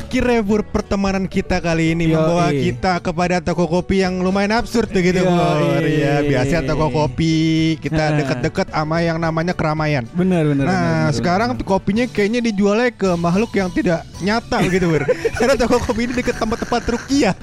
Akhirnya Pur pertemanan kita kali ini Yoi. membawa kita kepada toko kopi yang lumayan absurd begitu. Pur. Ya, biasa toko kopi kita deket-deket sama yang namanya keramaian. Benar benar. Nah, benar, sekarang kopinya kayaknya dijualnya ke makhluk yang tidak nyata gitu, Pur. Karena toko kopi ini deket tempat-tempat rukiah.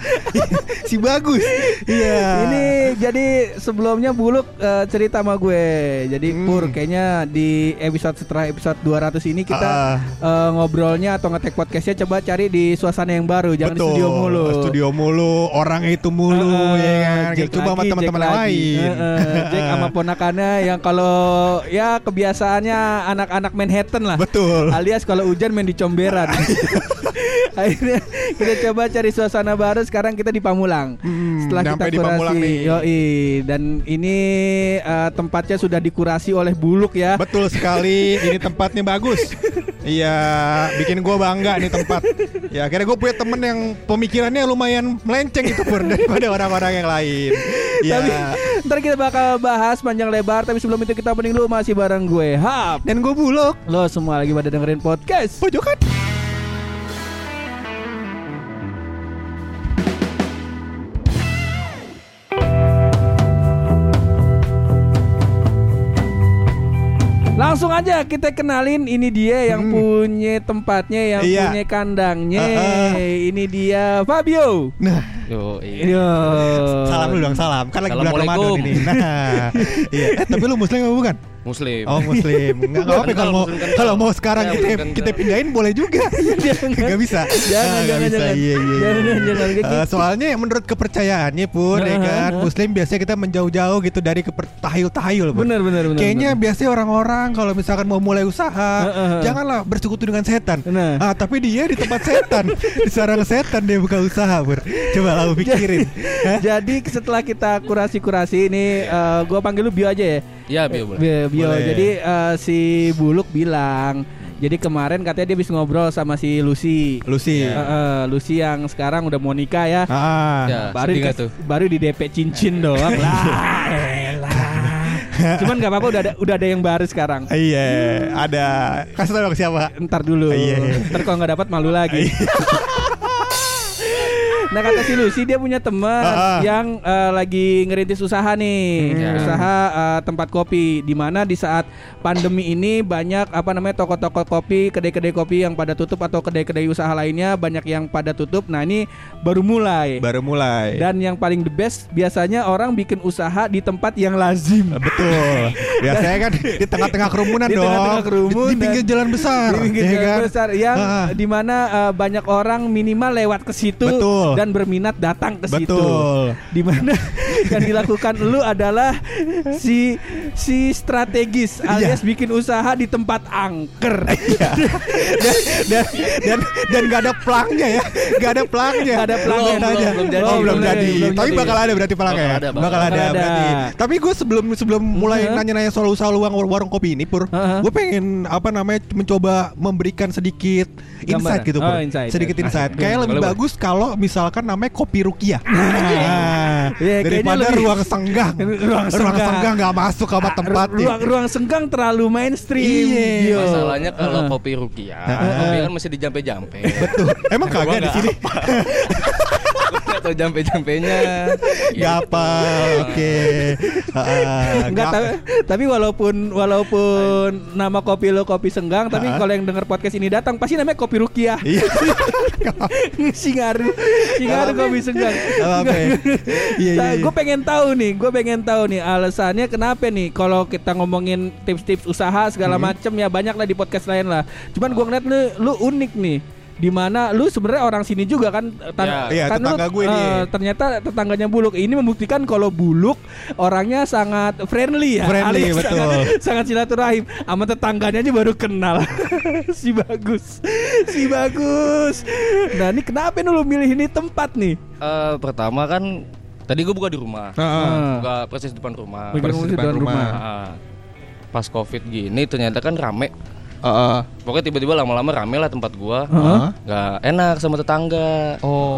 si bagus. Iya. Ini jadi sebelumnya Buluk eh, cerita sama gue. Jadi Hmm. Pur kayaknya di episode setelah episode 200 ini kita Ah. eh, ngobrolnya atau ngetek podcastnya coba cari di suasana yang baru, jangan di Betul. studio mulu. Studio mulu, orang itu mulu Heeh, ya kan. Jack Coba sama lagi, teman-teman yang lain. Heeh, Jack sama ponakannya yang kalau ya kebiasaannya anak-anak Manhattan lah. Betul. Alias kalau hujan main di comberan. Akhirnya kita coba cari suasana baru. Sekarang kita di Pamulang. Hmm, Setelah kita nyampe di kurasi, Pamulang nih. yoi. Dan ini eh, tempatnya sudah dikurasi oleh Buluk ya. Betul sekali, ini tempatnya bagus. Iya, bikin gue bangga nih tempat. Ya, akhirnya gue punya temen yang pemikirannya lumayan melenceng itu pur daripada orang-orang yang lain. Iya. Tapi ntar kita bakal bahas panjang lebar. Tapi sebelum itu kita opening dulu masih bareng gue Hap. Dan gue buluk. Lo semua lagi pada dengerin podcast. Pojokan. Langsung aja kita kenalin ini dia yang punya tempatnya, yang Hmm. Iya. punya kandangnya. Heeh. Ini dia Fabio. Nah, Yo, Yo. salam dulu dong, salam. Kan lagi bulan. Ramadan ini. Nah, iya. Eh, tapi lu muslim apa bukan? Muslim. Oh, muslim. Enggak apa-apa Kan kalau mau kan kalau mau sekarang Ya, kita kan kita kalau- pindahin boleh juga. Enggak bisa. Jangan, Ah, jangan, bisa. jangan. Iya, iya. Jangan, iya. jangan. Eh, gitu. soalnya menurut kepercayaannya pun ya kan muslim biasanya kita menjauh-jauh gitu dari kepertahayul-tahayul Pur. Bener bener bener. Kayaknya biasanya orang-orang kalau misalkan mau mulai usaha, janganlah bersekutu dengan setan. Nah. Ah, tapi dia di tempat setan, di sarang setan dia buka usaha, Bur. Coba pikirin. Jadi setelah kita kurasi-kurasi ini eh, gua panggil lu Bio aja ya. Ya, Bio boleh. Bio. Bio. Boleh. Jadi eh, si Buluk bilang jadi kemarin katanya dia bisa ngobrol sama si Lucy. Lucy. Eh, eh, Lucy yang sekarang udah mau nikah ya. Ah. Ya, baru dikasih- tuh? baru di DP cincin doang lah. elah. Cuman nggak apa-apa udah ada udah ada yang baru sekarang. Iya, ada. Kasih tahu siapa? Ntar dulu. Iya. Ntar kalau nggak dapat malu lagi. Nah kata si Lucy dia punya teman ah. yang eh, lagi ngerintis usaha nih, Hmm. usaha eh, tempat kopi. Di mana di saat pandemi ini banyak apa namanya toko-toko kopi, kedai-kedai kopi yang pada tutup atau kedai-kedai usaha lainnya banyak yang pada tutup. Nah ini baru mulai. Baru mulai. Dan yang paling the best biasanya orang bikin usaha di tempat yang lazim. Betul. Biasanya kan di tengah-tengah kerumunan Di dong. tengah-tengah kerumunan. Di, di pinggir jalan besar. Di pinggir ya jalan kan? besar yang Ah. di mana eh, banyak orang minimal lewat ke situ Betul. Dan berminat datang ke situ. Betul. Di mana yang dilakukan lu adalah si si strategis Iya. alias bikin usaha di tempat angker. Iya. dan dan dan dan nggak ada pelangnya ya, nggak ada pelangnya. Nggak ada pelangnya. Lihat Belum, aja. belum jadi. Oh, belum Belum jadi. jadi, belum Tapi jadi. bakal ada berarti pelangnya. Bakal ya? ada, bakal, bakal ada, ada. berarti. Tapi gue sebelum sebelum mulai nanya-nanya soal usaha luang war- warung kopi ini, pur, Uh-huh. gue pengen apa namanya mencoba memberikan sedikit insight Gambaran. gitu, pur. Oh, insight. Sedikit insight. Kayak lebih bagus kalau misalkan namanya kopi rukiah. Nah, Iya, kayaknya daripada lebih- ruang senggang. Ruang senggang. nggak masuk sama Ah, tempatnya. Ruang ruang senggang terlalu mainstream. Iya. Masalahnya kalau Heeh. kopi rukiah, Heeh. kopi kan mesti dijampe-jampe. Betul. Emang kagak di sini. Tau jampe-jampenya. Apa, oke. Enggak nggak- tapi, tapi walaupun walaupun nama kopi lo kopi senggang tapi kalau yang denger podcast ini datang pasti namanya kopi rukiah. Iya. Singaru, Singaru Apa-apa. kopi senggang. Ya. Iya, iya, iya. Gue pengen tahu nih, gue pengen tahu nih alasannya kenapa nih kalau kita ngomongin tips-tips usaha segala Hmm. macem ya banyak lah di podcast lain lah. Cuman gue ngeliat lu, lu unik nih. Di mana lu sebenarnya orang sini juga kan tan- Iya, kan tetangga gue eh, nih. ternyata tetangganya Buluk ini membuktikan kalau Buluk orangnya sangat friendly ya Friendly, alias betul. sangat, sangat silaturahim sama tetangganya aja baru kenal si bagus si bagus nah ini kenapa nih lu milih ini tempat nih Eh, pertama kan tadi gue buka di rumah. Ah, Buka persis depan rumah. Persis musik depan depan rumah. rumah. Ah, pas covid gini ternyata kan rame. Heeh. Pokoknya tiba-tiba lama-lama rame lah tempat gua. Heeh. Nggak enak sama tetangga. Oh,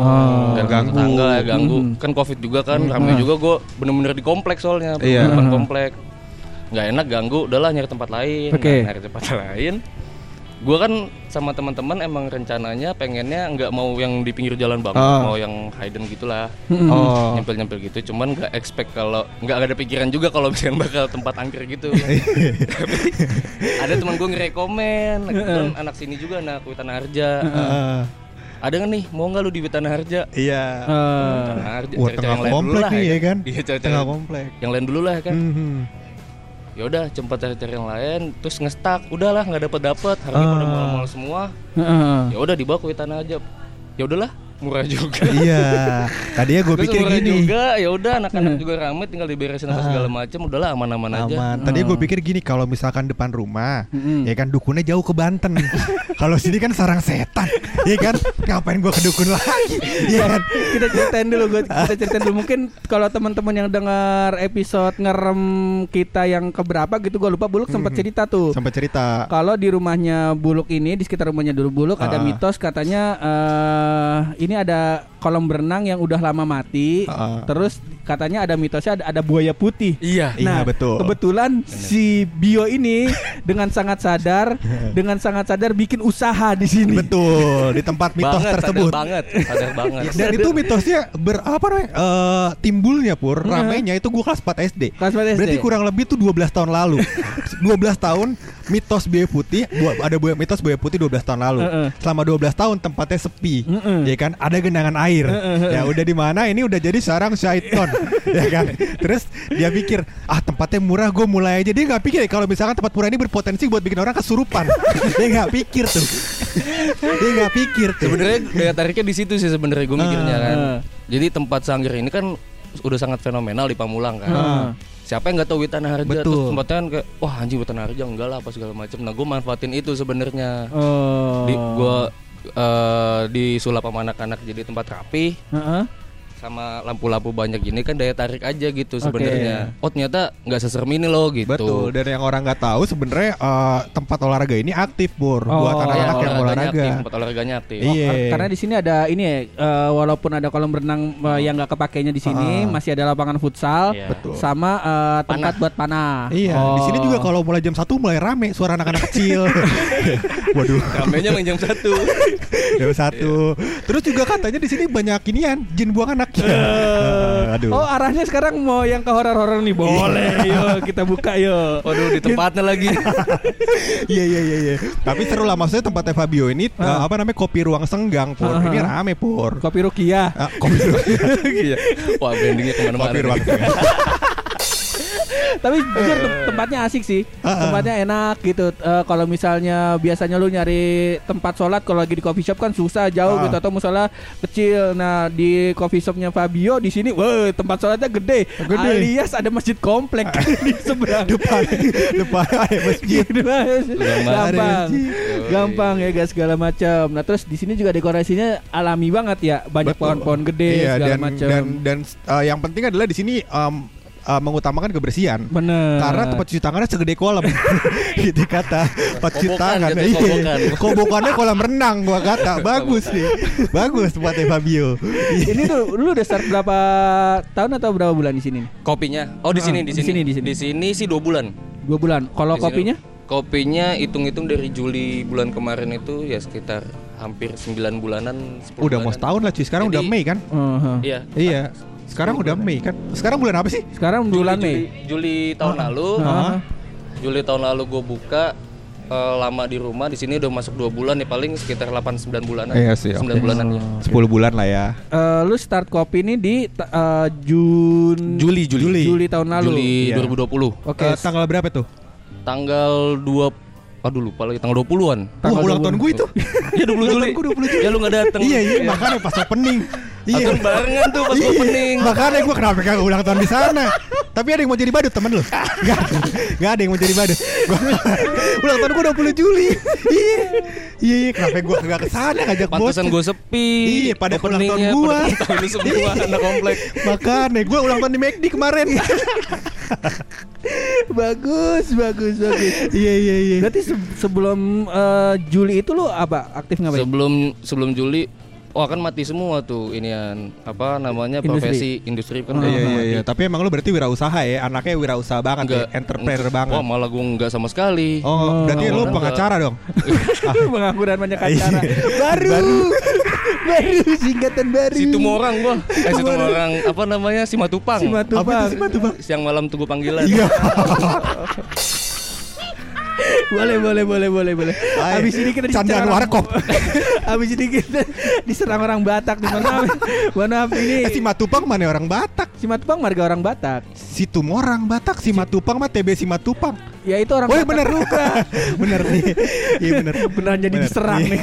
sama ganggu. tetangga ya ganggu. Kan covid juga kan, rame juga gua bener-bener di komplek soalnya, Iya. depan komplek. Nggak enak ganggu, udahlah nyari tempat lain. Oke. Nah, nyari tempat lain. Gua kan sama teman-teman emang rencananya pengennya nggak mau yang di pinggir jalan banget, Ah. mau yang hidden gitulah. Oh. nyempil-nyempil gitu cuman nggak expect kalau nggak ada pikiran juga kalau misalnya bakal tempat angker gitu tapi ada teman gue ngerekomen kebetulan anak sini juga anak Witan Harja Heeh. ada nggak nih mau nggak lu di Witan Harja Iya. Witan Harja Wah, cari-cari tengah yang lain dulu komplek lah, nih ya kan? iya cari-cari Tengah komplek. yang lain dulu lah ya kan Mhm. Ya udah cepat cari-cari yang lain terus ngestak udahlah nggak dapet dapet harga pada Ah. mahal-mahal semua. Heeh. ya udah dibawa ke Witan Harja ya udahlah murah juga Iya. Tadinya gue pikir murah gini. juga ya udah anak-anak juga rame tinggal diberesin apa segala macam udahlah aman-aman aja Aman. Tadinya gue pikir gini kalau misalkan depan rumah, Mm-mm. ya kan dukunnya jauh ke Banten. kalau sini kan sarang setan, ya kan ngapain gue ke dukun lagi, ya kan? kita ceritain dulu gua, kita ceritain dulu mungkin kalau teman-teman yang dengar episode ngerem kita yang keberapa gitu gua lupa Buluk sempat cerita tuh Sampai cerita. kalau di rumahnya Buluk ini di sekitar rumahnya dulu Buluk ada Ah. mitos katanya eh ini ada kolam berenang yang udah lama mati Ah. terus katanya ada mitosnya ada, ada buaya putih iya Iya, betul. Kebetulan si Bio ini dengan sangat sadar, dengan sangat sadar bikin usaha di sini. Betul di tempat mitos banget, tersebut. sadar banget sadar banget Dan itu mitosnya ber apa namanya? eh, timbulnya pur ramenya itu gue kelas 4 SD. Kelas 4 SD. Berarti kurang lebih tuh 12 tahun lalu. 12 tahun mitos buaya putih, ada buaya mitos buaya putih 12 tahun lalu. Heeh. Selama 12 tahun tempatnya sepi. Heeh. Ya kan ada genangan air. Ya udah di mana ini udah jadi sarang syaiton. ya kan. Terus dia pikir, ah tempatnya murah gue mulai aja. Dia nggak pikir kalau misalkan tempat murah ini berpotensi buat bikin orang kesurupan. dia nggak pikir tuh. dia nggak pikir tuh. sebenarnya daya tariknya di situ sih sebenarnya gue mikirnya kan jadi tempat sanggar ini kan udah sangat fenomenal di Pamulang kan siapa yang nggak tahu Witan Harja Betul. terus tempatnya kan kayak wah anjing Witan Harja enggak lah apa segala macam nah gue manfaatin itu sebenarnya Oh. di gue eh, disulap sama anak-anak jadi tempat rapi Heeh. Sama lampu-lampu banyak gini kan daya tarik aja gitu sebenarnya oh ternyata nggak seserem ini loh gitu Betul. Dan yang orang nggak tahu sebenarnya eh, tempat olahraga ini aktif pur Oh. buat anak-anak Iya, yang olahraganya olahraga. aktif, tempat olahraganya aktif Iya. Kar- Karena di sini ada ini ya, eh, walaupun ada kolam renang eh, yang nggak kepakainya di sini, Ah. masih ada lapangan futsal, Iya. Betul. sama eh, tempat buat panah. Iya, Oh. di sini juga kalau mulai jam 1 mulai rame suara anak-anak kecil. Waduh, ramenya main jam satu jam satu. Terus juga katanya di sini banyak inian jin buang anak. Aduh. Oh arahnya sekarang mau yang ke horor-horor nih boleh yuk kita buka yuk waduh di tempatnya lagi Iya iya iya iya. Tapi seru lah maksudnya tempatnya Fabio ini eh, apa namanya kopi ruang senggang pur. Ah. Ini rame pur. kopi rukiah Ah, kopi ruang. Iya. Wah brandingnya ke mana-mana kopi ruang senggang. Tapi jujur tem- tempatnya asik sih. Tempatnya enak gitu. Eh, kalau misalnya biasanya lu nyari tempat sholat kalau lagi di coffee shop kan susah jauh gitu. Atau musola kecil. Nah di coffee shopnya Fabio di sini wah tempat sholatnya gede, Gede. alias ada masjid komplek di seberang. Depan depan ada masjid. gampang. Masjid. gampang ya guys segala macam nah terus di sini juga dekorasinya alami banget ya. Banyak pohon-pohon gede Iya, segala dan, macam dan dan eh, yang penting adalah di sini em, eh, mengutamakan kebersihan. bener Karena tempat cuci tangannya segede kolam gitu kata tempat cuci tangan Iya. kobokan. kobokannya kolam renang gua kata bagus nih bagus tempatnya Fabio ini tuh lu udah start berapa tahun atau berapa bulan di sini nih? kopinya oh di sini Ah, di di sini sini, di sini. di sini sih dua bulan Dua bulan. Kalau Di sini- kopinya? kopinya hitung-hitung dari Juli bulan kemarin itu ya sekitar hampir 9 bulanan 10 udah mau bulanan. setahun lah cuy sekarang Jadi- udah Mei kan Uh-huh. iya iya sekarang udah Mei kan sekarang bulan apa sih Sekarang bulan Juli, Mei. Juli tahun lalu Ah. Juli tahun lalu gue buka eh, lama di rumah di sini udah masuk dua bulan nih paling sekitar 8 9 bulanan Iya sih, 9 oke. bulanan ya 10 bulan lah ya Eh, lu start kopi ini di eh, Jun Juli Juli Juli tahun lalu. Juli Iya. 2020 Oke. Eh, tanggal berapa tuh tanggal 2 aduh lupa lagi tanggal 20-an Wah Tanggal ulang tahun 20. gue itu Iya 20 Juli. Gue 20 Juli Ya lu gak dateng. Iya iya makanya pas opening Iya. Atau barengan tuh pas Iya, opening. Makanya gue kenapa gak ulang tahun di sana. Tapi ada yang mau jadi badut temen lu. Gak Gak ada yang mau jadi badut. Gua- Ulang tahun gue 20 Juli. Iya. Iya iya kenapa gue gak ke sana? Ngajak bos Pantesan gue sepi. Iya, pada ulang tahun ulang tahun lu semua anak komplek. Makanya gue ulang tahun di McD kemarin. Bagus, bagus, bagus. Iya iya iya. Berarti se- sebelum eh, Juli itu lu apa? Aktif ngapain? Sebelum sebelum Juli Wah kan mati semua tuh inian apa namanya Industri. profesi industri kan Iya udah iya mati. iya. Tapi emang lu berarti wirausaha ya, anaknya wirausaha banget Enggak ya, entrepreneur banget. Wah malah gue enggak sama sekali. Oh, berarti lu enggak. pengacara dong. Pengangguran banyak Iya. acara. baru, baru singkatan baru. Situ orang gua. Eh situ orang apa namanya? Simatupang. Simatupang. Apa itu sih Batu, Bang? Siang malam tunggu panggilan. Iya. boleh, boleh, boleh, boleh, boleh. Ay, Habis ini kita candaan diserang- warkop. Habis ini kita diserang orang Batak nih. Mohon maaf. Mohon maaf ini. Eh, si Matupang mana orang Batak? Simatupang marga orang Batak. Si Tumorang Batak, si Matupang mah TB si Matupang. Ya itu orang Oh, iya Batak bener juga. bener nih. Iya bener. Beneran jadi Bener. diserang Iya. nih.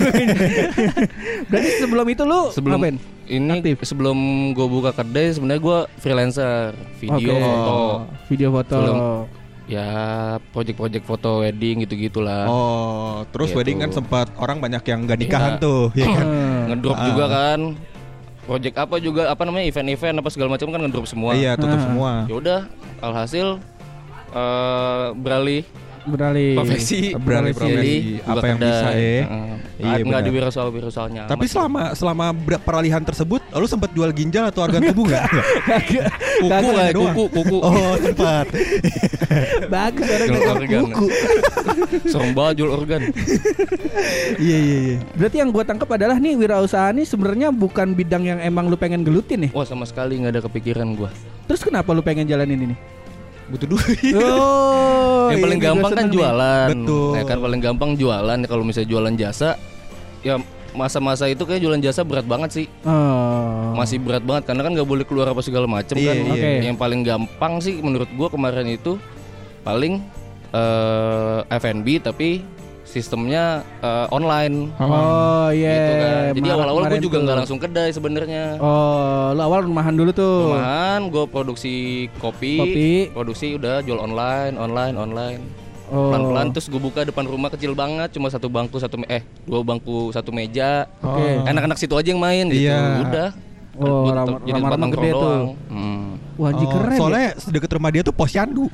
Berarti sebelum itu lu Sebelum ngapain? ini Aktif. sebelum gue buka kedai sebenarnya gue freelancer video Oke. foto Video foto. Film. Ya project-project foto wedding gitu gitulah Oh, terus Gitu. wedding kan sempat orang banyak yang gak nikahan Iya. tuh, ya kan? Ngedrop Ah. juga kan project apa juga apa namanya event-event apa segala macam kan ngedrop semua Iya, tutup Ah. semua. ya udah alhasil eh beralih beralih. profesi Beralih profesi, apa yang kedai. bisa ya. Heeh. Iya, nggak di wirausal wirausalnya Tapi selama selama peralihan tersebut, lu sempat jual ginjal atau organ tubuh nggak? Kuku lah doang. kuku kuku oh, sempat. Bagus orang Jual organ. buku. serem banget jual organ Iya iya iya. Berarti yang gua tangkap adalah nih wirausaha ini sebenarnya bukan bidang yang emang lu pengen gelutin nih. wah sama sekali nggak ada kepikiran gua Terus kenapa lu pengen jalanin ini? Butuh duit. Oh, yang paling ini gua gampang kan jualan Betul. ya kan paling gampang jualan kalau misalnya jualan jasa ya masa-masa itu kayak jualan jasa berat banget sih Oh. masih berat banget karena kan nggak boleh keluar apa segala macam Iya, kan iya. Oke. yang paling gampang sih menurut gua kemarin itu paling eh F&B tapi sistemnya eh, online Oh iya. gitu kan jadi awal-awal gue juga nggak langsung kedai sebenarnya Oh, lu awal rumahan dulu tuh. Rumahan gue produksi kopi, Kopi. produksi udah jual online, online, online. Oh. Pelan-pelan terus gue buka depan rumah kecil banget, cuma satu bangku satu eh dua bangku satu meja. Oke. Anak-anak situ aja yang main gitu. Iya. Udah. Oh, ram- jadi nongkrong gede tuh. Hmm. Wah, Oh, keren. ya. soalnya deket rumah dia tuh posyandu.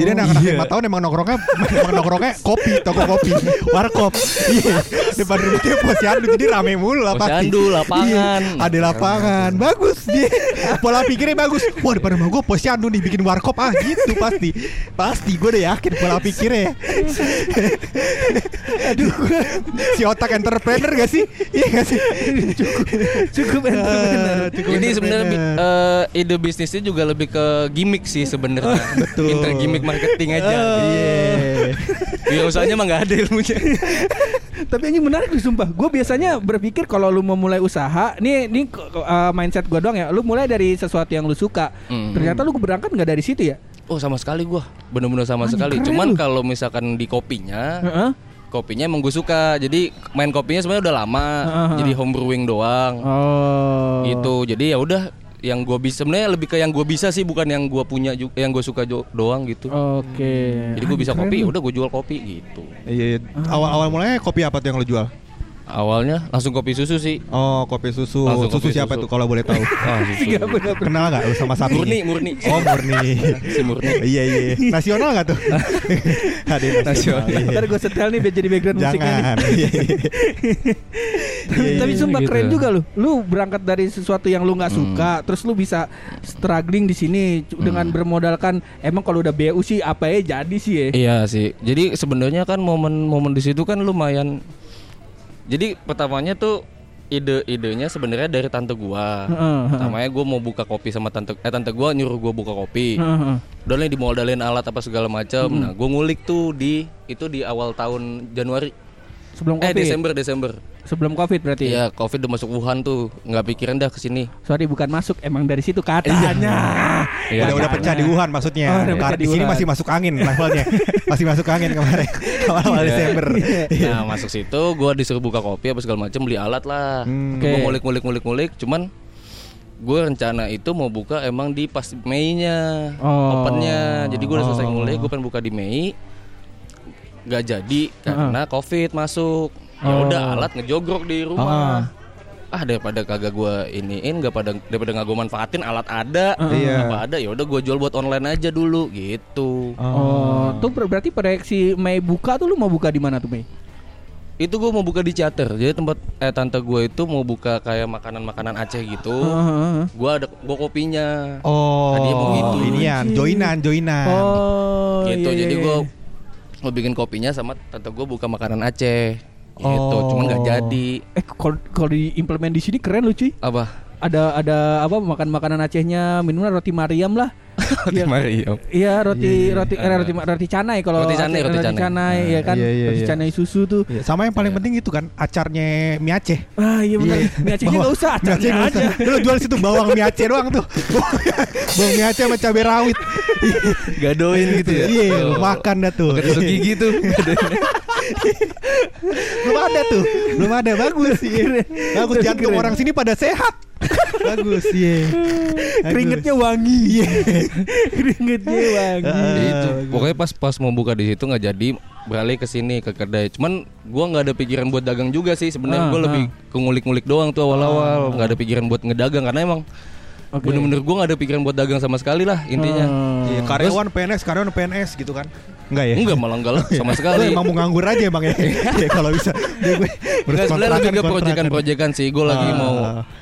Jadi Oh, anak-anak iya. lima tahun emang nongkrongnya emang nongkrongnya kopi, toko kopi, warkop. Iya, depan rumah dia posyandu jadi rame mulu lah pasti. Posyandu, lapangan. Iya, ada lapangan, bagus dia. Pola pikirnya bagus. Wah depan rumah gue posyandu nih bikin warkop ah gitu pasti, pasti gue udah yakin pola pikirnya. Aduh, si otak entrepreneur gak sih? Iya gak sih? cukup cukup entrepreneur. Ah, cukup Ini sebenarnya entrepreneur. eh, ide bisnisnya juga lebih ke gimmick sih sebenarnya. Betul. Pinter gimmick marketing aja. Iya. Ya usahanya mah nggak ada ilmunya. Tapi ini menarik nih sumpah. Gue biasanya berpikir kalau lu mau mulai usaha, nih nih uh, mindset gue doang ya. Lu mulai dari sesuatu yang lu suka. Hmm. Ternyata lu berangkat nggak dari situ ya? Oh sama sekali gua, bener-bener sama Anjing, sekali. Cuman kalau misalkan di kopinya, Heeh. kopinya emang gue suka. Jadi main kopinya sebenarnya udah lama. Heeh. Jadi home brewing doang. Oh. Gitu. Jadi ya udah yang gue bisa sebenarnya lebih ke yang gue bisa sih bukan yang gue punya juga yang gue suka doang gitu. Oke. Jadi gue bisa kopi, udah gue jual kopi gitu. Iya, awal-awal mulanya kopi apa tuh yang lo jual? Awalnya langsung kopi susu sih. Oh, kopi susu. Langsung susu kopi siapa susu. tuh kalau boleh tahu? Ah, susu. Bener. Kenal nggak lu sama sapi? Murni, murni. Oh, murni. Si murni. iya iya. Nasional nggak tuh? Ada nasional. Nasional. Ntar gue setel nih biar jadi background musiknya nih. Jangan. Iya, iya. Iya, Tapi iya, sumpah gitu. keren juga lu. Lu berangkat dari sesuatu yang lu nggak suka, terus lu bisa struggling di sini c- dengan bermodalkan emang kalau udah BU sih apa ya jadi sih ya. Iya sih. Jadi sebenarnya kan momen-momen di situ kan lumayan. Jadi pertamanya tuh ide-idenya sebenarnya dari tante gua. Heeh, heeh. Pertamanya gua mau buka kopi sama tante eh tante gua nyuruh gua buka kopi. Heeh, heeh. Udah dimodalin alat apa segala macam. Nah, gua ngulik tuh di itu di awal tahun Januari. Sebelum Eh covid. Desember Desember. Sebelum covid berarti. Iya, Covid udah masuk Wuhan tuh. nggak pikiran dah ke sini. Sorry bukan masuk, emang dari situ katanya. Iya, udah udah Katanya. pecah di Wuhan maksudnya. Oh, udah pecah Karena di di sini masih masuk angin levelnya. masih masuk angin kemarin. Awal-awal Iya. Desember. Iya. Nah, masuk situ gua disuruh buka kopi apa segala macam, beli alat lah. Hmm. Gua Oke. ngulik-ngulik-ngulik-ngulik, cuman gue rencana itu mau buka emang di pas Mei-nya Oh. opennya jadi gue udah selesai Oh. ngulik gue pengen buka di Mei nggak jadi karena covid masuk ya Oh. udah alat ngejogrok di Ah. rumah ah daripada kagak gue iniin nggak pada daripada nggak gue manfaatin alat ada Iya. apa ada ya udah gue jual buat online aja dulu gitu Oh, tuh ber- berarti proyeksi Mei buka tuh lu mau buka di mana tuh Mei? itu gue mau buka di Chatter jadi tempat eh tante gue itu mau buka kayak makanan-makanan Aceh gitu Heeh. gue ada gue kopinya Oh, Tadinya mau gitu. inian, joinan, joinan. Oh, gitu iya, jadi iya, gue iya. mau bikin kopinya sama tante gue buka makanan Aceh gitu Oh. cuman nggak jadi Eh kalau kalau diimplement di sini keren lu cuy. apa Ada ada apa makan makanan Acehnya minuman roti Mariam lah. Iya. Mario Iya roti Iya, iya. roti eh, roti roti canai kalau Roti canai, Aceh- roti canai. ya kan Iya, iya, roti iya. canai susu tuh. Iya, Sama yang paling penting itu kan acarnya mie Aceh. Ah iya benar. Mie Acehnya Bawang- enggak usah, Aceh acarnya nggak usah. aja. Lu jual situ bawang mie Aceh doang tuh. bawang mie Aceh sama cabai rawit. gadoin gitu ya Iya, lu makan dah tuh. Tusuk gigi tuh Belum ada tuh. Belum ada bagus sih. Bagus jantung orang sini pada sehat. Bagus, iya. Bagus. Keringetnya wangi. Iya. Keringetnya wangi. Ah, Ya itu bagus. pokoknya pas pas mau buka di situ nggak jadi beralih ke sini ke kedai cuman gua nggak ada pikiran buat dagang juga sih sebenarnya Ah, gua lebih ke ngulik-ngulik doang tuh awal-awal nggak ada pikiran buat ngedagang karena emang Oke. bener-bener gua nggak ada pikiran buat dagang sama sekali lah intinya Ah. Iya, karyawan PNS, karyawan PNS gitu kan. Enggak ya? enggak malah enggak lah sama Lu sekali emang mau nganggur aja Bang ya. Ya kalau bisa. Dia gue Enggak sebenarnya kontrakan. proyekan-proyekan sih Gue lagi Ah. mau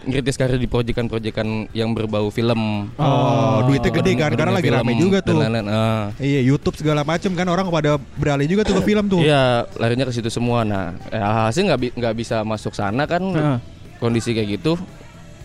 ngiritis karir di proyekan-proyekan yang berbau film Oh, duitnya gede kan karena lagi rame juga dan tuh. lain-lain. Ah. Iya, YouTube segala macem kan orang pada beralih juga tuh ke film tuh. Iya, larinya ke situ semua. Nah, eh, hasil nggak nggak bisa masuk sana kan Heeh. kondisi kayak gitu.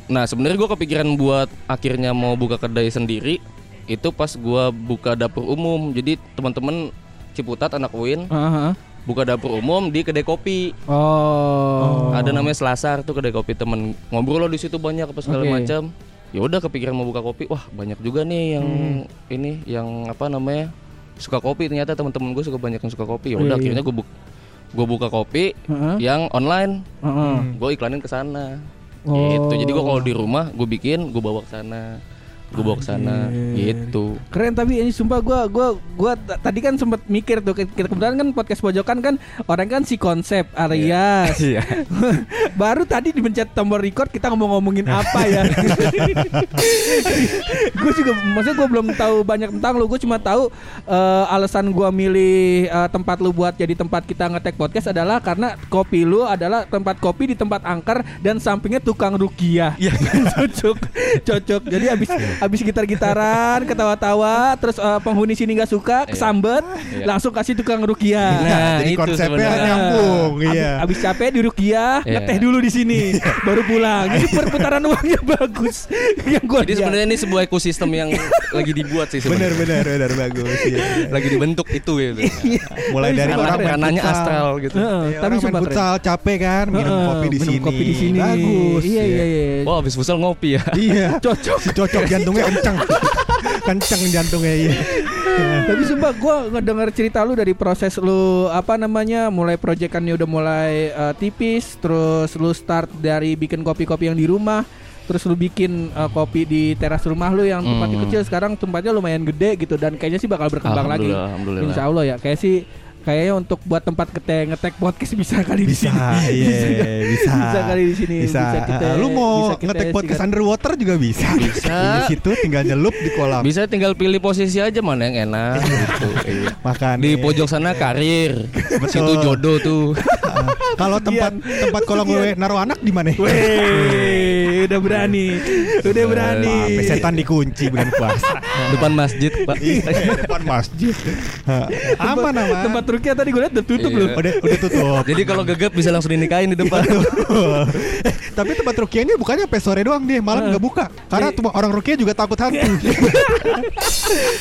Nah, sebenarnya gue kepikiran buat akhirnya mau buka kedai sendiri itu pas gua buka dapur umum. Jadi teman-teman Ciputat anak Uin Ah, ah. buka dapur umum di kedai kopi. Oh. Ada namanya Selasar tuh kedai kopi temen ngobrol lo di situ banyak apa segala Oke. macam. Ya udah kepikiran mau buka kopi. Wah, banyak juga nih yang Hmm. ini yang apa namanya? suka kopi ternyata teman-teman gue suka banyak yang suka kopi. Ya udah akhirnya gue bu gue buka kopi Heeh. yang online. Heeh. Gue iklanin ke sana. Oh. Gitu. Jadi gue kalau di rumah gue bikin, gue bawa ke sana. Gue bawa ke sana gitu. Keren tapi ini sumpah gua gua gua tadi kan sempat mikir tuh kita kebetulan kan podcast pojokan kan orang kan si konsep Arias. Iya. Baru tadi dipencet tombol record kita ngomong-ngomongin apa ya. gue juga maksudnya gue belum tahu banyak tentang lu. Gue cuma tahu eh, alasan gua milih eh, tempat lu buat jadi tempat kita ngetek podcast adalah karena kopi lu adalah tempat kopi di tempat angker dan sampingnya tukang rukiah. Iya. cocok. Cocok. Jadi habis habis gitar-gitaran, ketawa-tawa, terus eh, penghuni sini nggak suka, kesambet, Iya. langsung kasih tukang rukiah. Nah, Jadi itu konsepnya sebenarnya. nyambung, Abis, iya. abis capek di Rukiah, Iya. ngeteh dulu di sini, baru pulang. Jadi perputaran uangnya bagus. Yang gua Jadi sebenarnya ini sebuah ekosistem yang lagi dibuat sih Benar sebenarnya. benar benar bagus. Iya. Lagi dibentuk itu gitu. Mulai Tapi dari orang kanannya astral gitu. Heeh, Iya, tapi main keren. futsal capek kan minum kopi di minum sini. kopi di sini. Bagus. Iya iya iya. Oh, habis futsal ngopi ya. Iya. Cocok. Cocok jantungnya kencang. kencang jantungnya iya. Tapi sumpah gue ngedenger cerita lu dari proses lu apa namanya mulai proyekannya udah mulai eh, tipis, terus lu start dari bikin kopi-kopi yang di rumah, terus lu bikin eh, kopi di teras rumah lu yang tempatnya Hmm. kecil sekarang tempatnya lumayan gede gitu dan kayaknya sih bakal berkembang lagi. Insya Allah ya kayak sih kayaknya untuk buat tempat ngetek ngetek podcast bisa kali di Bisa, sini. iya, bisa. Bisa kali di sini. Bisa. kita, Ah, lu mau bisa kita ngetek podcast sikat- underwater juga bisa. Bisa. Di situ tinggal nyelup di kolam. Bisa tinggal pilih posisi aja mana yang enak gitu. Iya. Makan. Di pojok sana karir, situ jodoh tuh. Kalau tempat tempat kolam gue naruh anak di mana? Weh, udah berani, udah berani. Sampai setan dikunci bulan puasa. Depan masjid, Pak. Iya, depan masjid. Aman aman. Tempat Rukia tadi gue liat udah tutup Iya. loh. udah udah tutup. Jadi kalau gegap bisa langsung dinikahin di depan. eh, tapi tempat rukiahnya bukannya sampai sore doang deh, malam nggak buka. Karena Iya. tuh orang rukiah juga takut hantu.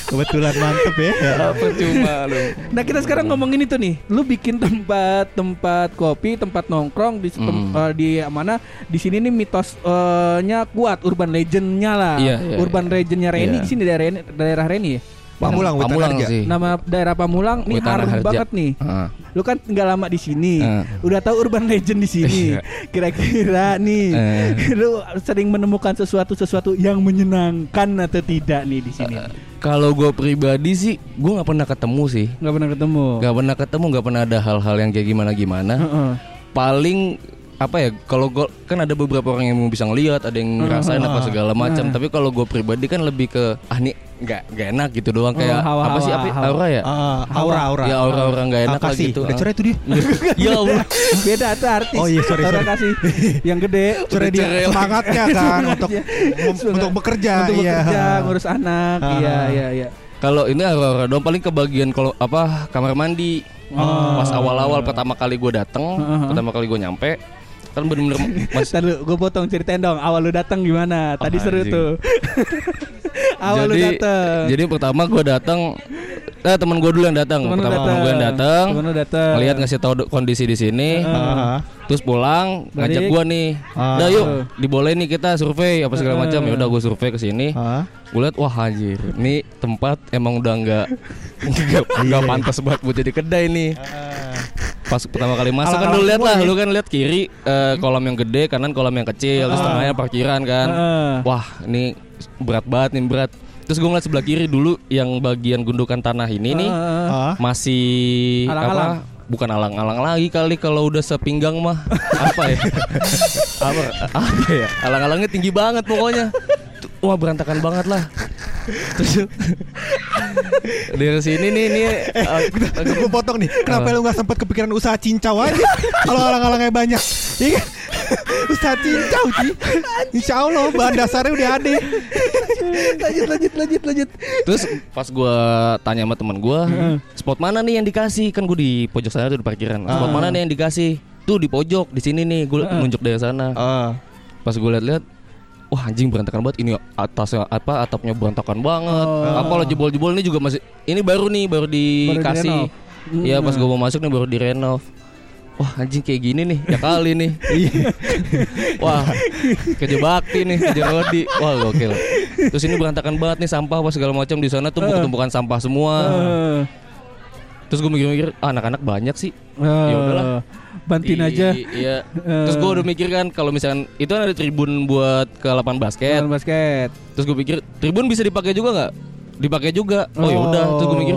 Kebetulan mantep ya. Percuma lu. Nah kita sekarang ngomongin itu nih, lu bikin tempat tempat kopi, tempat nongkrong di tem- Hmm. eh, di mana? Di sini nih mitosnya kuat, urban legendnya lah, Iya, iya, urban legendnya Reni Iya. di sini daerah daerah Reni ya. Pamulang, Pamulang Harja. sih. Nama daerah Pamulang nih harum Harja. banget nih. Ah. Lu kan tinggal lama di sini, Ah. udah tahu urban legend di sini. Iya. Kira-kira nih, Eh. lu sering menemukan sesuatu sesuatu yang menyenangkan atau tidak nih di sini? Kalau gue pribadi sih, gue nggak pernah ketemu sih. Nggak pernah ketemu. Nggak pernah ketemu, nggak pernah ada hal-hal yang kayak gimana-gimana. Heeh. Paling apa ya kalau gue kan ada beberapa orang yang bisa ngelihat ada yang ngerasain apa segala macam tapi kalau gue pribadi kan lebih ke ah nih nggak nggak enak gitu doang kayak hawa- apa sih hawa- apa hawa. aura ya Ah, aura aura. ya aura-aura nggak enak lah kasih. gitu Udah cerai tuh dia. ya Allah Beda tuh artis. Oh iya, sorry, sorry. kasih yang gede. Cerai dia cerai. semangatnya kan untuk Semangat. untuk bekerja. Untuk iya. bekerja, ngurus anak. Iya, iya, iya. kalau ini aura-aura doang paling kebagian kalau apa kamar mandi pas awal-awal pertama kali gue dateng pertama kali gue nyampe kan bener-bener mas Ntar lu, gue potong ceritain dong. Awal lu datang gimana? Tadi Oh, seru anjing. tuh. Awal lu jadi datang. jadi pertama gue datang eh teman gue dulu yang datang Temen lu pertama temen gue yang datang Temen lu datang. ngeliat ngasih tahu kondisi di sini Ah. terus pulang Balik. ngajak gue nih Ah. udah yuk dibolehin nih kita survei apa segala macam ya udah gue survei ke sini Ah. gue liat wah anjir ini tempat emang udah nggak nggak nggak pantas buat buat jadi kedai nih pas pertama kali masuk kan. lu lihat lah lu kan lihat kiri eh, kolam yang gede kanan kolam yang kecil terus tengahnya parkiran kan. Heeh. wah ini berat banget nih berat. Terus gue ngeliat sebelah kiri dulu yang bagian gundukan tanah ini nih. Ah. masih Alang-alang. apa? Bukan alang-alang lagi kali kalau udah sepinggang mah. Apa ya? Apa? Apa ya? Alang-alangnya tinggi banget pokoknya. Wah berantakan banget lah. terus dari sini nih nih uh, Gue potong nih. Kenapa lu nggak sempat kepikiran usaha cincau aja? Kalau alang-alangnya banyak. Iya kan? usaha cincau sih. Insya Allah bahan dasarnya udah ada. lanjut, lanjut, lanjut, lanjut. terus pas gua tanya sama teman gua spot mana nih yang dikasih kan gua di pojok sana tuh di parkiran spot mana nih yang dikasih tuh di pojok di sini nih gua nunjuk dari sana Ah. pas gue lihat-lihat wah anjing berantakan banget. Ini atasnya apa atapnya berantakan banget. Apa lo jebol-jebol ini juga masih ini baru nih baru dikasih. direnov. Iya pas gue mau masuk nih baru direnov Wah anjing kayak gini nih ya kali nih. Wah kerja bakti nih kerja Rodi. Wah gokil. Terus ini berantakan banget nih sampah apa segala macam di sana tuh tumpukan sampah semua. Heeh. Terus gue mikir-mikir ah, anak-anak banyak sih Ya udahlah. Bantuin Di- aja. Iya Terus gue udah mikir kan kalau misalkan itu kan ada tribun buat ke lapangan basket basket. Terus gue pikir tribun bisa dipakai juga nggak? Dipakai juga. Oh, ya udah. Terus gue mikir,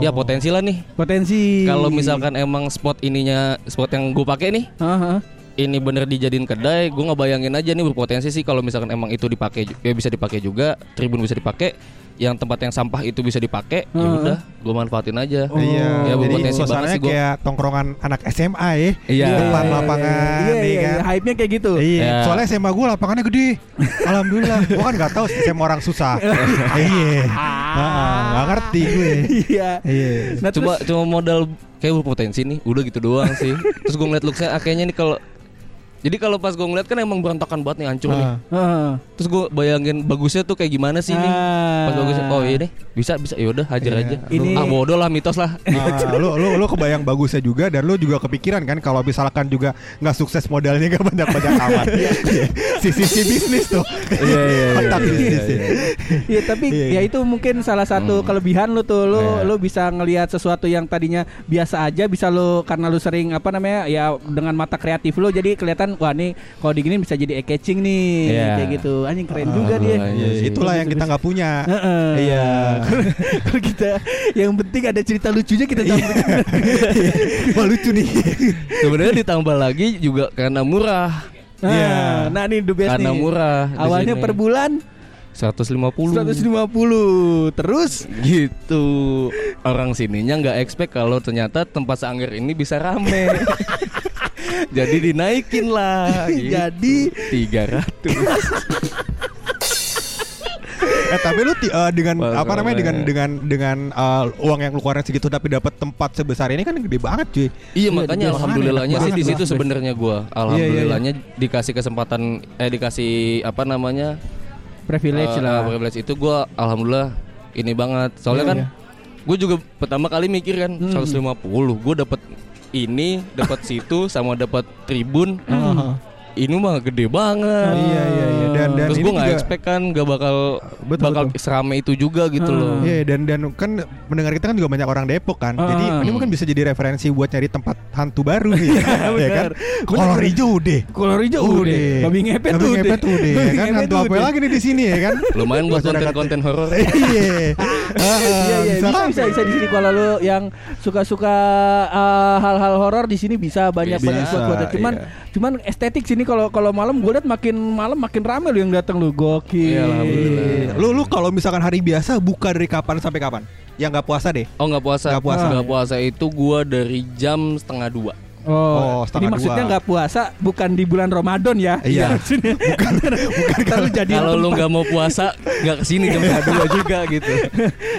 ya potensi lah nih. Potensi. Kalau misalkan emang spot ininya spot yang gue pakai nih, Heeh. ini bener dijadiin kedai, gue ngebayangin aja nih berpotensi sih kalau misalkan emang itu dipakai, ya bisa dipakai juga, tribun bisa dipakai, yang tempat yang sampah itu bisa dipakai, ya udah, gue manfaatin aja. Iya, Ya, jadi suasananya sih gua. kayak tongkrongan anak SMA ya. Iya. Depan lapangan, Iya, iya, kan. iya. Hype-nya kayak gitu. Iya, Ya. soalnya SMA gue lapangannya gede. Alhamdulillah. Gue kan nggak tahu SMA orang susah. Iya. Heeh, Nggak ngerti gue. Iya. Iya. Nah, Cuma terus- cuma modal kayak berpotensi nih, udah gitu doang sih. Terus gue ngeliat looksnya, ah, kayaknya nih kalau jadi kalau pas gue ngeliat kan emang berantakan banget nih hancur nih. Ah. Heeh. Terus gue bayangin bagusnya tuh kayak gimana sih nih? Ah. Pas bagusnya, oh iya deh, bisa bisa, yaudah hajar Iya. aja. Ini- ah bodoh lah mitos lah. Ah, lu lu lu kebayang bagusnya juga dan lu juga kepikiran kan kalau misalkan juga nggak sukses modalnya nggak banyak banyak amat. si sisi bisnis tuh. Iya, iya, iya, iya, bisnis. iya, ya. Iya tapi Iya, ya iya. itu mungkin salah satu kelebihan lu tuh lu Iya. lu bisa ngelihat sesuatu yang tadinya biasa aja bisa lu karena lu sering apa namanya ya dengan mata kreatif lu jadi kelihatan wah nih kalau digini bisa jadi eye catching nih Iya. kayak gitu anjing keren juga Ah, dia iya Iya, sih. itulah yang kita nggak punya. Heeh. Iya. kalau kita yang penting ada cerita lucunya kita tampilkan. Wah lucu nih. Sebenarnya ditambah lagi juga karena murah. Nah, Iya. nah nih the best Karena nih. murah. Awalnya per bulan 150 150 terus gitu. Orang sininya nggak expect kalau ternyata tempat sanggar ini bisa rame. Jadi dinaikin lah. gitu. Jadi 300. eh tapi lu eh, dengan Wah, apa namanya dengan keren. dengan dengan eh, uang yang lu keluarin segitu tapi dapat tempat sebesar ini kan gede banget cuy. Iya makanya alhamdulillahnya sih di situ sebenarnya gua. Iya, Alhamdulillahnya dikasih kesempatan eh dikasih apa namanya? privilege eh, lah. privilege itu gua alhamdulillah ini banget. Soalnya Iya, kan iya. gue juga pertama kali mikir kan Hmm. 150. Gue dapat ini, dapat situ sama dapat tribun. Hmm. Ini mah gede banget. Iya iya iya dan dan Terus gue nggak expect kan gak bakal Betul, bakal betul. serame itu juga gitu Hmm. loh. Iya dan dan kan mendengar kita kan juga banyak orang Depok kan. Ah. Jadi ini mungkin bisa jadi referensi buat nyari tempat hantu baru ya, ya kan. Kolor hijau deh. Kolor hijau udah. Babi ngepet Babi tuh ngepet tuh deh ya Babi kan hantu apa deh. lagi nih di sini ya kan. Lumayan buat konten-konten horor. Iya. Ah, Iya iya bisa misalkan- bisa bisa di sini kalau lu yang suka-suka hal-hal horor di sini bisa banyak Bisa, banyak buat cuman iya. cuman estetik sini kalau kalau malam gue liat makin malam makin rame lu yang datang lu gokil. Iya, alhamdulillah. Lu lu kalau misalkan hari biasa buka dari kapan sampai kapan? Yang nggak puasa deh. Oh nggak puasa. Nggak puasa. Nggak puasa itu gua dari jam setengah dua. Oh, Oh, ini setengah maksudnya nggak puasa bukan di bulan Ramadan ya? Iya. maksudnya. bukan bukan kalau jadi Kalau lu nggak mau puasa nggak ke sini jam setengah dua juga gitu.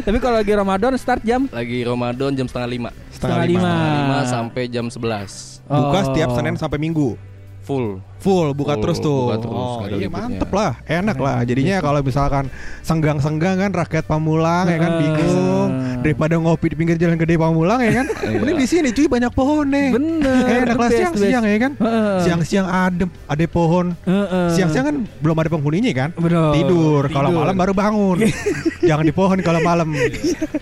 Tapi kalau lagi Ramadan start jam Lagi Ramadan jam setengah lima. setengah lima. Lima sampai jam sebelas. Buka Oh. setiap Senin sampai Minggu. Full. Full buka Full, terus tuh. buka terus, oh, iya mantep lah, enak lah. Jadinya kalau misalkan senggang-senggang kan rakyat Pamulang ya kan bingung daripada ngopi di pinggir jalan gede Pamulang ya kan. Mending di sini cuy banyak pohon nih. Bener, Enak the lah siang-siang ya kan. Siang-siang adem, ada pohon. Siang-siang kan belum ada penghuninya kan. Bener. Tidur. Kalau malam baru bangun. Jangan di pohon kalau malam.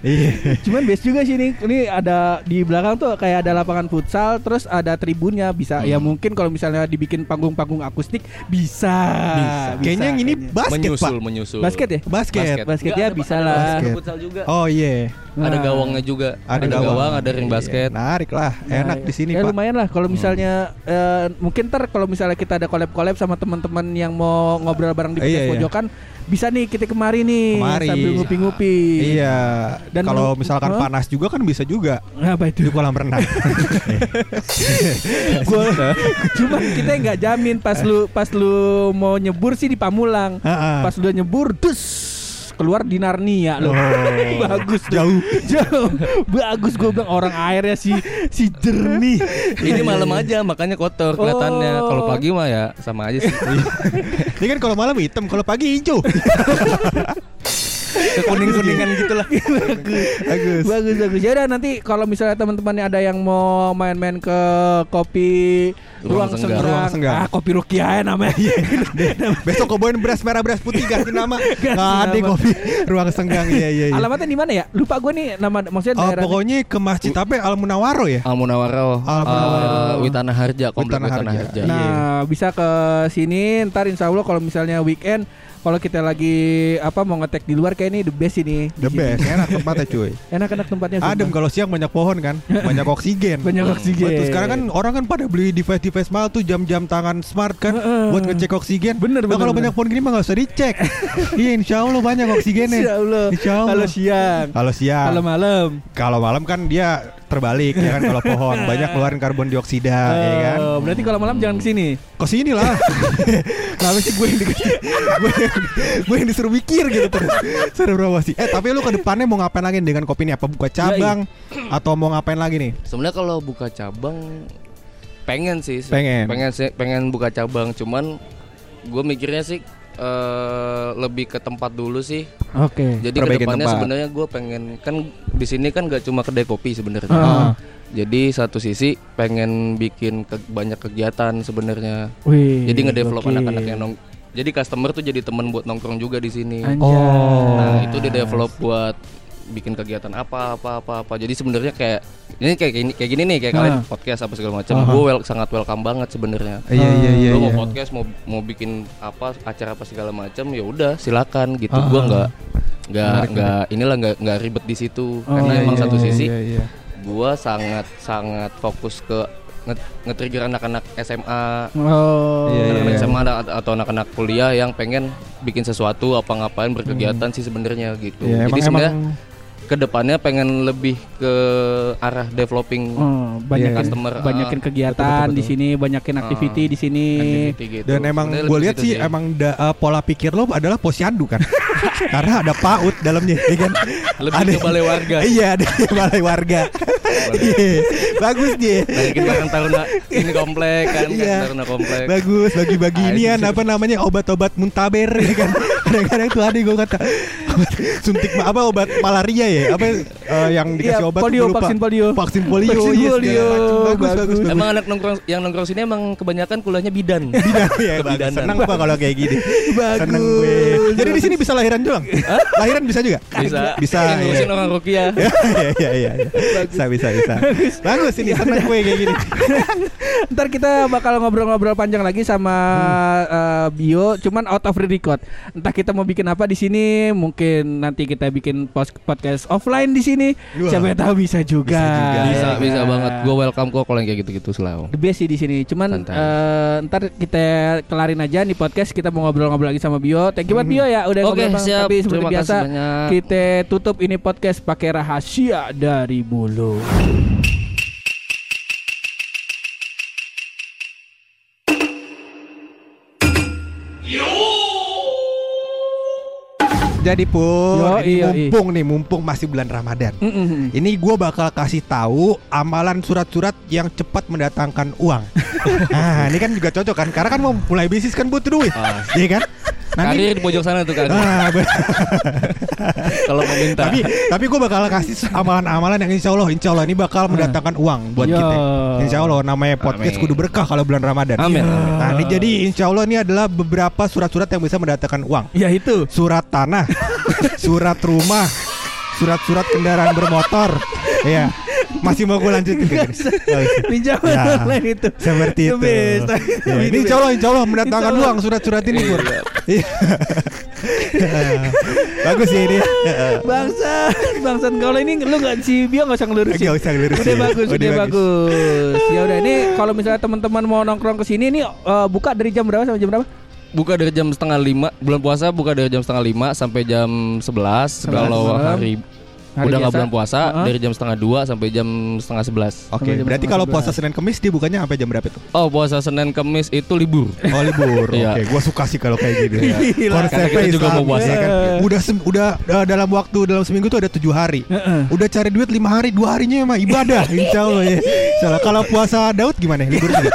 Iya. Cuman best juga sih ini. Ini ada di belakang tuh kayak ada lapangan futsal, terus ada tribunnya bisa. Ya mungkin kalau misalnya dibikin panggung-panggung akustik bisa. Bisa. Kayaknya yang ini kayaknya. basket, menyusul, Pak. menyusul. Basket ya? Basket. Basket ya bisa ada lah. Basket. futsal juga. Oh iya. Ada Nah. gawangnya juga. Ada Ada, gawang. gawang, ada ring basket. Menarik lah. Enak di sini, ya Pak. lumayan lah kalau misalnya eh, mungkin ntar kalau misalnya kita ada collab-collab sama teman-teman yang mau ngobrol bareng di Iya, podcast iya. Bisa nih kita kemari nih Kemari. sambil ngupi-ngupi. Iya. Dan kalau misalkan Hah? panas juga kan bisa juga Apa di itu? kolam renang. Gua cuman kita nggak jamin pas lu pas lu mau nyebur sih di Pamulang. Pas udah nyebur dus keluar di Narnia loh. Oh. Bagus. Jauh. Jauh. Bagus gue bilang orang airnya si si jernih. Ini malam aja makanya kotor kelihatannya. Oh. Kalau pagi mah ya sama aja sih. Ini kan kalau malam hitam, kalau pagi hijau. Kuning-kuningan gitu lah. Bagus. bagus bagus ya udah nanti kalau misalnya teman-teman ada yang mau main-main ke kopi ruang, Ruang Senggang. senggang, Ruang Senggang. ah kopi Rukia ya namanya Besok kebawain beras merah beras putih ganti nama. Ganti Nggak ada nama. kopi ruang senggang iya iya. iya. alamatnya di mana ya lupa gue nih nama maksudnya Oh, daerah pokoknya ke Masjid apa ya? Al Munawaro ya? Al Munawaro, Al Munawaro. eh, Witana Harja, komplek Witana Harja. Harja. Iya. nah bisa ke sini ntar insya Allah kalau misalnya weekend kalau kita lagi apa mau ngetek di luar kayak ini the best ini The best, enak tempatnya cuy. enak-enak tempatnya Adem sumpah. kalau siang banyak pohon kan, banyak oksigen. banyak oksigen Betul, sekarang kan orang kan pada beli device-device mahal tuh jam-jam tangan smart kan buat ngecek oksigen. Bener, Nah, bener, kalau bener. banyak pohon gini mah gak usah dicek. iya, insya Allah banyak oksigennya. Insya Allah. Insya Allah. Kalau siang, Kalau siang, kalau malam. kalau malam kan dia terbalik ya kan kalau pohon banyak keluarin karbon dioksida ya kan. Oh, berarti kalau malam jangan ke sini. Ke sini lah. Kenapa sih gue yang dikasih gue yang, gue yang disuruh mikir gitu terus. Suruh promosi. Eh, tapi lu ke depannya mau ngapain lagi dengan kopi ini? Apa buka cabang atau mau ngapain lagi nih? Sebenarnya kalau buka cabang pengen sih. Pengen. Pengen sih, pengen buka cabang. Cuman gue mikirnya sih eh, lebih ke tempat dulu sih. Oke. Jadi Perbaikin ke depannya sebenarnya gue pengen kan di sini kan gak cuma kedai kopi sebenarnya. Ah. Jadi satu sisi pengen bikin ke- banyak kegiatan sebenarnya. Jadi ngedevelop gokil. anak-anak yang nong. Jadi customer tuh jadi teman buat nongkrong juga di sini. Anjay. Nah itu di develop buat bikin kegiatan apa apa apa apa. Jadi sebenarnya kayak ini kayak gini kayak gini nih kayak Ah. kalian podcast apa segala macam. Aha. Gue wel, sangat welcome banget sebenarnya. Iya iya iya. Lo mau iya. podcast mau mau bikin apa acara apa segala macam ya udah silakan gitu. Ah. Gua nggak nggak Menarik, nggak inilah nggak nggak ribet di situ Oh, karena iya, emang iya, satu iya, sisi Iya, iya. gua sangat sangat fokus ke nge- nge-trigger anak-anak SMA Oh. Iya, anak-anak iya. SMA ada- atau anak-anak kuliah yang pengen bikin sesuatu apa ngapain berkegiatan sih sebenarnya gitu. Iya, Jadi sebenarnya ke depannya pengen lebih ke arah developing Oh, banyakin Iya. customer, ah. banyakin kegiatan Betul, betul, di sini, banyakin activity di sini. activity gitu. Dan emang gue lihat sih emang da- uh, pola pikir lo adalah posyandu kan, karena ada PAUD dalamnya, ya kan? Lebih ke balai warga. Iya, ada balai warga. Iya, Bagus dia. Naikin barang taruna ini komplek kan, Iya. kan taruna komplek. Bagus bagi-bagi inian apa namanya obat-obat muntaber ya kan. Kadang-kadang tuh ada gue kata suntik apa obat malaria ya apa eh, yang dikasih Iya, obat polio, lupa. vaksin polio. vaksin polio Vaksin iya, polio. macam. bagus bagus Bagus. bagus Emang anak nongkrong yang nongkrong sini emang kebanyakan kuliahnya bidan. Bidan ya. Kebidanan. senang gua kalau kayak gini senang Bagus. gue jadi di sini bisa lahiran doang lahiran bisa juga Bisa. bisa Yang ngurusin ya. orang Rukiah. Iya iya iya iya. bisa bisa bisa bagus ini senang gue kayak gini Ntar kita bakal ngobrol-ngobrol panjang lagi sama eh, Bio, cuman out of record. Entah kita mau bikin apa di sini, mungkin nanti kita bikin podcast offline di sini. Wah. Siapa tahu bisa juga. Bisa juga. Bisa, Ya bisa kan? banget. Gue welcome kok kalau yang kayak gitu-gitu selalu. The best sih di sini. Cuman Santai. eh, ntar kita kelarin aja nih podcast. Kita mau ngobrol-ngobrol lagi sama Bio. Thank you buat Bio ya. Udah Oke, ngobrol siap. Tapi seperti Terima biasa kita tutup ini podcast pakai rahasia dari bulu. Jadi pun Yo, ini iya, iya. mumpung nih mumpung masih bulan Ramadan Mm-mm. Ini gue bakal kasih tahu amalan surat-surat yang cepat mendatangkan uang. nah, ini kan juga cocok kan? Karena kan mau mulai bisnis kan butuh duit, Ah. iya kan? Karir di pojok sana tuh kan. Ah, Kalau mau minta. tapi tapi gue bakal kasih amalan-amalan yang insya Allah, insya Allah ini bakal mendatangkan uang buat Yo. kita. Insya Allah namanya podcast Amin. kudu berkah kalau bulan Ramadan. Amin. Nah, ini jadi insya Allah ini adalah beberapa surat-surat yang bisa mendatangkan uang. Ya itu. Surat tanah, surat rumah, surat-surat kendaraan bermotor. Iya. Masih mau gue lanjutin Nggak usah. Pinjaman Ya, online itu. Seperti itu. best. Ya, ini insya Allah, insya Allah mendatangkan uang surat-surat ini Pur. Iya. Bagus ya ini. Bangsa, bangsa kalau ini lu nggak si Bio nggak usah ngelurusin. Nggak usah ngelurusin. Udah bagus, Udah udah, bagus. Ya udah ini kalau misalnya teman-teman mau nongkrong ke sini nih eh, buka dari jam berapa sampai jam berapa? Buka dari jam setengah lima Bulan puasa buka dari jam setengah lima Sampai jam sebelas Kalau hari, Hari Udah nggak bulan puasa Heeh. Dari jam setengah dua Sampai jam setengah sebelas Oke, jam berarti kalau puasa Senin Kamis dia bukannya sampai jam berapa itu? Oh puasa Senin Kemis itu libur Oh libur. Iya. Oke, gua suka sih kalau kayak gini. Gila. Konsepnya Karena kita juga mau puasa ya kan. Udah sem- udah uh, dalam waktu dalam seminggu tuh ada tujuh hari. Heeh. Udah cari duit lima hari, dua harinya emang ibadah. Insya Allah ya. Insya Allah. Kalau puasa Daud gimana? Libur juga?